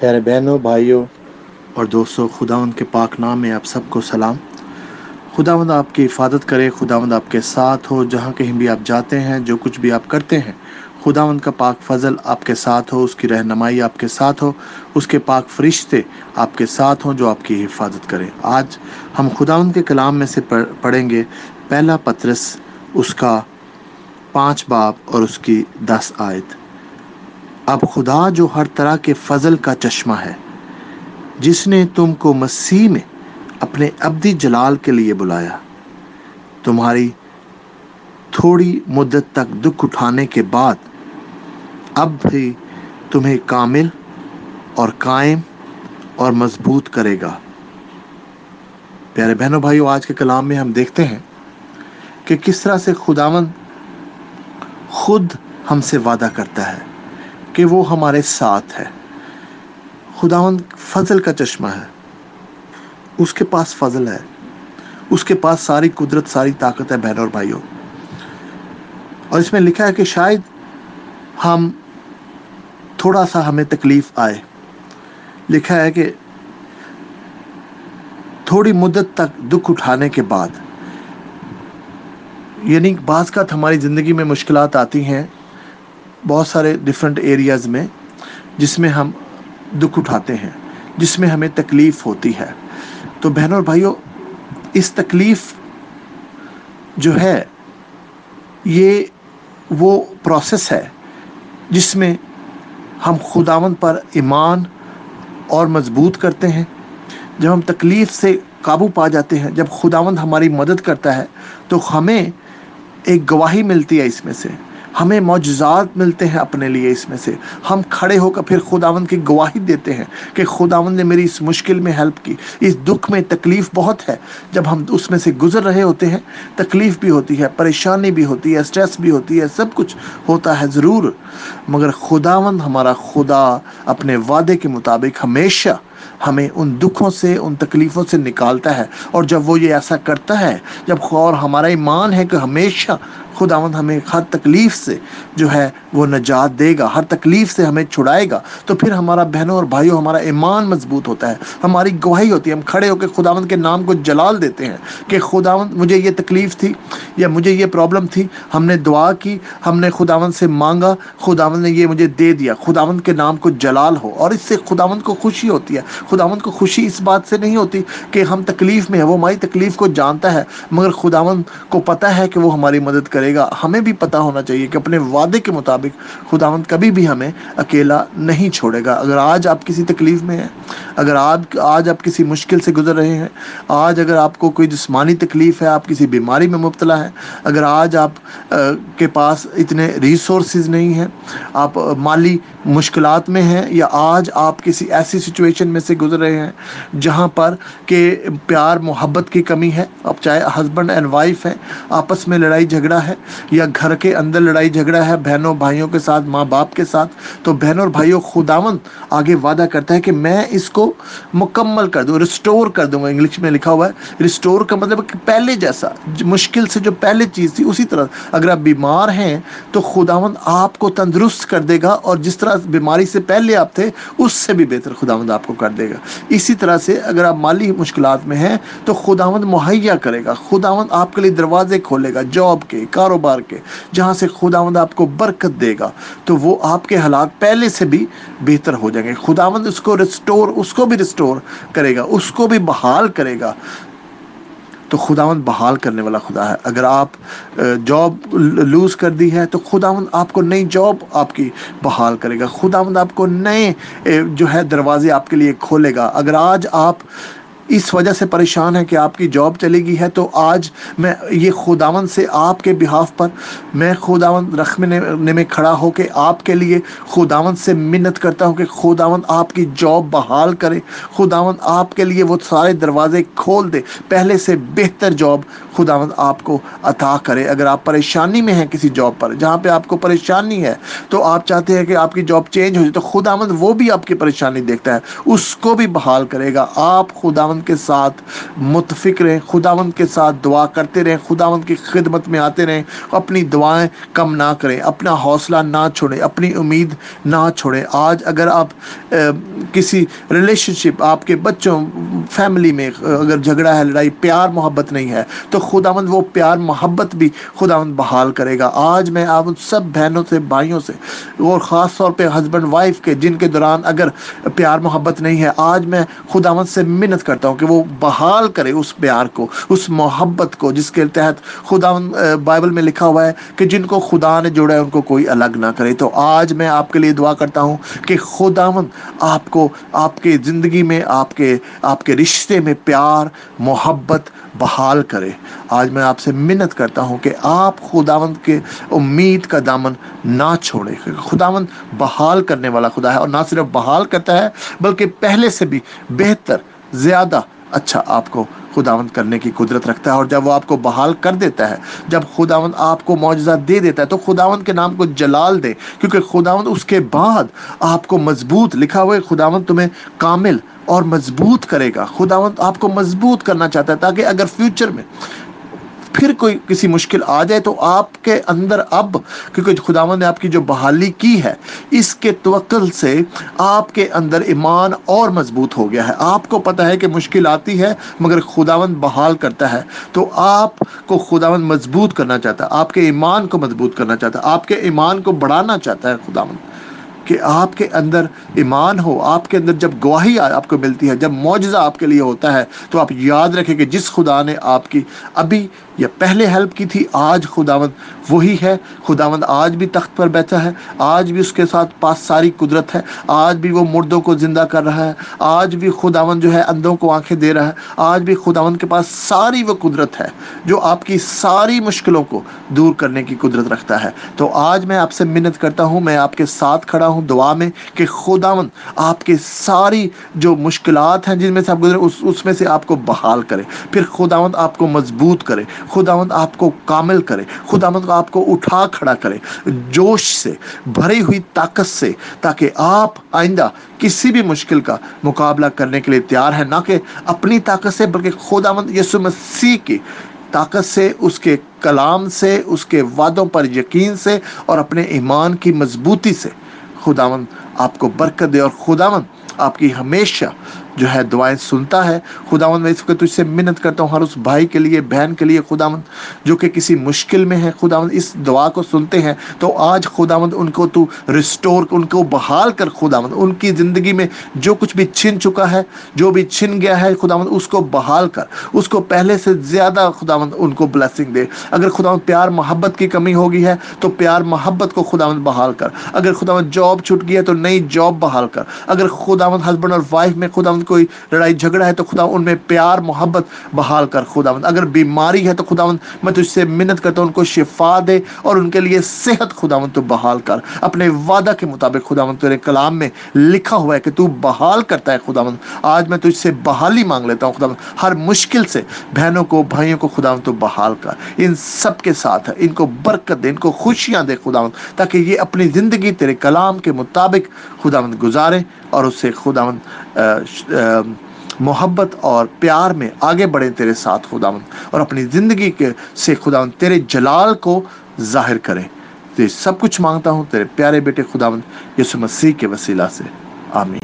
پیارے بہنوں، بھائیوں اور دوستوں، خداوند کے پاک نام میں آپ سب کو سلام۔ خداوند آپ کی حفاظت کرے، خداوند آپ کے ساتھ ہو، جہاں کہیں بھی آپ جاتے ہیں، جو کچھ بھی آپ کرتے ہیں۔ خداوند کا پاک فضل آپ کے ساتھ ہو، اس کی رہنمائی آپ کے ساتھ ہو، اس کے پاک فرشتے آپ کے ساتھ ہوں جو آپ کی حفاظت کریں آج ہم خداوند کے کلام میں سے پڑھیں گے، پہلا پترس، اس کا پانچ باب اور اس کی دس آیت۔ اب خدا جو ہر طرح کے فضل کا چشمہ ہے، جس نے تم کو مسیح میں اپنے ابدی جلال کے لیے بلایا، تمہاری تھوڑی مدت تک دکھ اٹھانے کے بعد اب بھی تمہیں کامل اور قائم اور مضبوط کرے گا۔ پیارے بہنوں، بھائیو، آج کے کلام میں ہم دیکھتے ہیں کہ کس طرح سے خداون خود ہم سے وعدہ کرتا ہے۔ کہ وہ ہمارے ساتھ ہے۔ خداون فضل کا چشمہ ہے۔ اس کے پاس فضل ہے۔ اس کے پاس ساری قدرت، ساری طاقت ہے بہنوں اور بھائیوں۔ اور اس میں لکھا ہے کہ شاید ہم تھوڑا سا ہمیں تکلیف آئے۔ لکھا ہے کہ تھوڑی مدت تک دکھ اٹھانے کے بعد یعنی بعض کا ہماری زندگی میں مشکلات آتی ہیں بہت سارے ڈفرینٹ ایریاز میں جس میں ہم دکھ اٹھاتے ہیں، جس میں ہمیں تکلیف ہوتی ہے۔ تو بہنوں اور بھائیوں، اس تکلیف جو ہے، یہ وہ پروسیس ہے جس میں ہم خداون پر ایمان اور مضبوط کرتے ہیں۔ جب ہم تکلیف سے قابو پا جاتے ہیں، جب خداوند ہماری مدد کرتا ہے، تو ہمیں ایک گواہی ملتی ہے اس میں سے ہمیں معجزات ملتے ہیں اپنے لیے اس میں سے۔ ہم کھڑے ہو کر پھر خداوند کی گواہی دیتے ہیں کہ خداوند نے میری اس مشکل میں ہیلپ کی۔ اس دکھ میں تکلیف بہت ہے۔ جب ہم اس میں سے گزر رہے ہوتے ہیں، تکلیف بھی ہوتی ہے، پریشانی بھی ہوتی ہے اسٹریس بھی ہوتی ہے، سب کچھ ہوتا ہے ضرور۔ مگر خداوند ہمارا خدا اپنے وعدے کے مطابق ہمیشہ ہمیں ان دکھوں سے، ان تکلیفوں سے نکالتا ہے۔ اور جب وہ یہ ایسا کرتا ہے، جب اور ہمارا ایمان ہے کہ ہمیشہ خداوند ہمیں ہر تکلیف سے جو ہے وہ نجات دے گا، ہر تکلیف سے ہمیں چھڑائے گا۔ تو پھر ہمارا بہنوں اور بھائیوں، ہمارا ایمان مضبوط ہوتا ہے۔ ہماری گواہی ہوتی ہے، ہم کھڑے ہو کے خداوند کے نام کو جلال دیتے ہیں کہ خداوند مجھے یہ تکلیف تھی یا مجھے یہ پرابلم تھی، ہم نے دعا کی، ہم نے خداوند سے مانگا خداوند نے یہ مجھے دے دیا۔ خداوند کے نام کو جلال ہو، اور اس سے خداوند کو خوشی ہوتی ہے۔ خداوند کو خوشی اس بات سے نہیں ہوتی کہ ہم تکلیف میں ہیں، وہ ہماری تکلیف کو جانتا ہے، مگر خداوند کو پتہ ہے کہ وہ ہماری مدد کرے گا۔ ہمیں بھی پتہ ہونا چاہیے کہ اپنے وعدے کے مطابق خداوند کبھی بھی ہمیں اکیلا نہیں چھوڑے گا۔ اگر آج آپ کسی تکلیف میں ہیں، اگر آج آج آپ کسی مشکل سے گزر رہے ہیں، آج اگر آپ کو کوئی جسمانی تکلیف ہے، آپ کسی بیماری میں مبتلا ہے اگر آج آپ کے پاس اتنے ریسورسز نہیں ہیں، آپ مالی مشکلات میں ہیں یا آج آپ کسی ایسی سچویشن میں سے گزر رہے ہیں جہاں پر کہ پیار، محبت کی کمی ہے اب چاہے ہسبینڈ اینڈ وائف ہیں، آپس میں لڑائی جھگڑا ہے یا گھر کے اندر لڑائی جھگڑا ہے بہنوں بھائیوں کے ساتھ، ماں باپ کے ساتھ، تو بہنوں اور بھائیوں خداون آگے وعدہ کرتا ہے کہ میں اس کو مکمل کر دوں ریسٹور کر دوں گا انگلش میں لکھا ہوا ہے۔ ریسٹور کا مطلب کہ پہلے جیسا، مشکل سے جو پہلے چیز تھی اسی طرح۔ اگر آپ بیمار ہیں تو خداوند آپ کو تندرست کر دے گا اور جس طرح بیماری سے پہلے آپ تھے، اس سے بھی بہتر خداوند آپ کو کر دے گا۔ اسی طرح سے اگر آپ مالی مشکلات میں ہیں تو خداوند مہیا کرے گا۔ خداوند آپ کے لیے دروازے کھولے گا جاب کے کار کاروبار کے، جہاں سے خداوند آپ کو برکت دے گا، تو وہ آپ کے حالات پہلے سے بھی بہتر ہو جائیں گے۔ خداوند اس کو ریسٹور اس کو بھی ریسٹور کرے گا، اس کو بھی بحال کرے گا۔ تو خداوند بحال کرنے والا خدا ہے۔ اگر آپ جاب لوز کر دی ہے، تو خداوند آپ کو نئی جاب آپ کی بحال کرے گا۔ خداوند آپ کو نئے جو ہے دروازے آپ کے لیے کھولے گا۔ اگر آج آپ اس وجہ سے پریشان ہے کہ آپ کی جاب چلے گی ہے تو آج میں یہ خداون سے آپ کے بحاف پر میں خداون رکھنے میں کھڑا ہو کے آپ کے لیے خداون سے منت کرتا ہوں کہ خداون آپ کی جاب بحال کرے خداون آپ کے لیے وہ سارے دروازے کھول دے۔ پہلے سے بہتر جاب خداون آپ کو عطا کرے۔ اگر آپ پریشانی میں ہیں کسی جاب پر، جہاں پہ آپ کو پریشانی ہے تو آپ چاہتے ہیں کہ آپ کی جاب چینج ہو جائے تو خداون وہ بھی آپ کی پریشانی دیکھتا ہے، اس کو بھی بحال کرے گا۔ آپ خداون خداون کے ساتھ متفق رہیں خداون کے ساتھ دعا کرتے رہیں خداون کی خدمت میں آتے رہیں اپنی دعائیں کم نہ کریں، اپنا حوصلہ نہ چھوڑیں، اپنی امید نہ چھوڑیں۔ آج اگر آپ کسی ریلیشن شپ آپ کے بچوں فیملی میں اگر جھگڑا ہے، لڑائی، پیار، محبت نہیں ہے، تو خداوند وہ پیار، محبت بھی خداوند بحال کرے گا۔ آج میں آپ ان سب بہنوں سے، بھائیوں سے اور خاص طور پہ ہسبینڈ وائف کے، جن کے دوران اگر پیار، محبت نہیں ہے، آج میں خداوند سے منت کرتا ہوں۔ ہوں کہ وہ بحال کرے اس پیار کو، اس محبت کو، جس کے تحت خداوند بائبل میں لکھا ہوا ہے کہ جن کو خدا نے جوڑا ہے، ان کو کوئی الگ نہ کرے۔ تو آج میں آپ کے لیے دعا کرتا ہوں کہ خداوند آپ کو، آپ کے زندگی میں، آپ کے آپ کے رشتے میں پیار، محبت بحال کرے۔ آج میں آپ سے منت کرتا ہوں کہ آپ خداوند کے امید کا دامن نہ چھوڑے۔ خداوند بحال کرنے والا خدا ہے اور نہ صرف بحال کرتا ہے، بلکہ پہلے سے بھی بہتر زیادہ اچھا آپ کو خداوند کرنے کی قدرت رکھتا ہے اور جب وہ آپ کو بحال کر دیتا ہے، جب خداوند آپ کو معجزہ دے دیتا ہے تو خداوند کے نام کو جلال دے، کیونکہ خداوند اس کے بعد آپ کو مضبوط لکھا ہوا ہے، خداوند تمہیں کامل اور مضبوط کرے گا۔ خداوند آپ کو مضبوط کرنا چاہتا ہے تاکہ اگر فیوچر میں پھر کوئی کسی مشکل آ جائے تو آپ کے اندر اب، کیونکہ خداون نے آپ کی جو بحالی کی ہے، اس کے توکل سے آپ کے اندر ایمان اور مضبوط ہو گیا ہے۔ آپ کو پتہ ہے کہ مشکل آتی ہے، مگر خداون بحال کرتا ہے۔ تو آپ کو خداون مضبوط کرنا چاہتا ہے، آپ کے ایمان کو مضبوط کرنا چاہتا ہے، آپ کے ایمان کو بڑھانا چاہتا ہے خداون کہ آپ کے اندر ایمان ہو، آپ کے اندر جب گواہی آپ کو ملتی ہے، جب معجزہ آپ کے لیے ہوتا ہے، تو آپ یاد رکھیں کہ جس خدا نے آپ کی ابھی یا پہلے ہیلپ کی تھی، آج خداوند وہی ہے۔ خداوند آج بھی تخت پر بیٹھا ہے۔ آج بھی اس کے ساتھ پاس ساری قدرت ہے۔ آج بھی وہ مردوں کو زندہ کر رہا ہے۔ آج بھی خداوند جو ہے اندھوں کو آنکھیں دے رہا ہے۔ آج بھی خداوند کے پاس ساری وہ قدرت ہے جو آپ کی ساری مشکلوں کو دور کرنے کی قدرت رکھتا ہے۔ تو آج میں آپ سے منت کرتا ہوں، میں آپ کے ساتھ کھڑا ہوں دعا میں کہ خداوند آپ کے ساری جو مشکلات ہیں جن میں سے آپ گزرے، اس اس میں سے آپ کو بحال کرے۔ پھر خداوند آپ کو مضبوط کرے۔ خداوند آپ کو کامل کرے، خداوند آپ کو اٹھا کھڑا کرے، جوش سے، بھری ہوئی طاقت سے، تاکہ آپ آئندہ کسی بھی مشکل کا مقابلہ کرنے کے لیے تیار ہیں، نہ کہ اپنی طاقت سے، بلکہ خداوند یسو مسیح کی طاقت سے، اس کے کلام سے، اس کے وعدوں پر یقین سے اور اپنے ایمان کی مضبوطی سے۔ خداوند آپ کو برکت دے اور خداوند آپ کی ہمیشہ جو ہے دعائیں سنتا ہے، خداوند میں اس وقت تجھ سے منت کرتا ہوں، ہر اس بھائی کے لیے، بہن کے لیے خداوند جو کہ کسی مشکل میں ہے، خداوند اس دعا کو سنتے ہیں، تو آج خداوند ان کو تو ریسٹور ان کو بحال کر خداوند، ان کی زندگی میں جو کچھ بھی چھن چکا ہے، جو بھی چھن گیا ہے، خداوند اس کو بحال کر، اس کو پہلے سے زیادہ خداوند ان کو بلیسنگ دے۔ اگر خداوند پیار محبت کی کمی ہوگی ہے، تو پیار محبت کو خداوند بحال کر۔ اگر خداوند جاب چھٹ گیا تو نئی جاب بحال کر۔ اگر خداوند ہسبینڈ اور وائف میں خداوند کوئی لڑائی جھگڑا ہے تو خدا ان میں پیار، محبت بحال کر، خداوند۔ اگر بیماری ہے تو خداوند، میں تجھ سے منت کرتا ہوں، ان کو شفا دے اور ان کے لیے صحت خداوند تو بحال کر۔ اپنے وعدہ کے مطابق خداوند تیرے کلام میں لکھا ہوا ہے کہ تو بحال کرتا ہے خداوند۔ آج میں تجھ سے بحالی مانگ لیتا ہوں خداوند۔ ہر مشکل سے بہنوں کو، بھائیوں کو خداوند تو بحال کر۔ ان سب کے ساتھ ہے، ان کو برکت دے، ان کو خوشیاں دے خداوند، تاکہ یہ اپنی زندگی تیرے کلام کے مطابق خداوند گزارے۔ اور اس سے خدا محبت اور پیار میں آگے بڑھیں تیرے ساتھ خداون اور اپنی زندگی کے سے خداون تیرے جلال کو ظاہر کریں یہ سب کچھ مانگتا ہوں تیرے پیارے بیٹے خداون یسو مسیح کے وسیلہ سے۔ آمین۔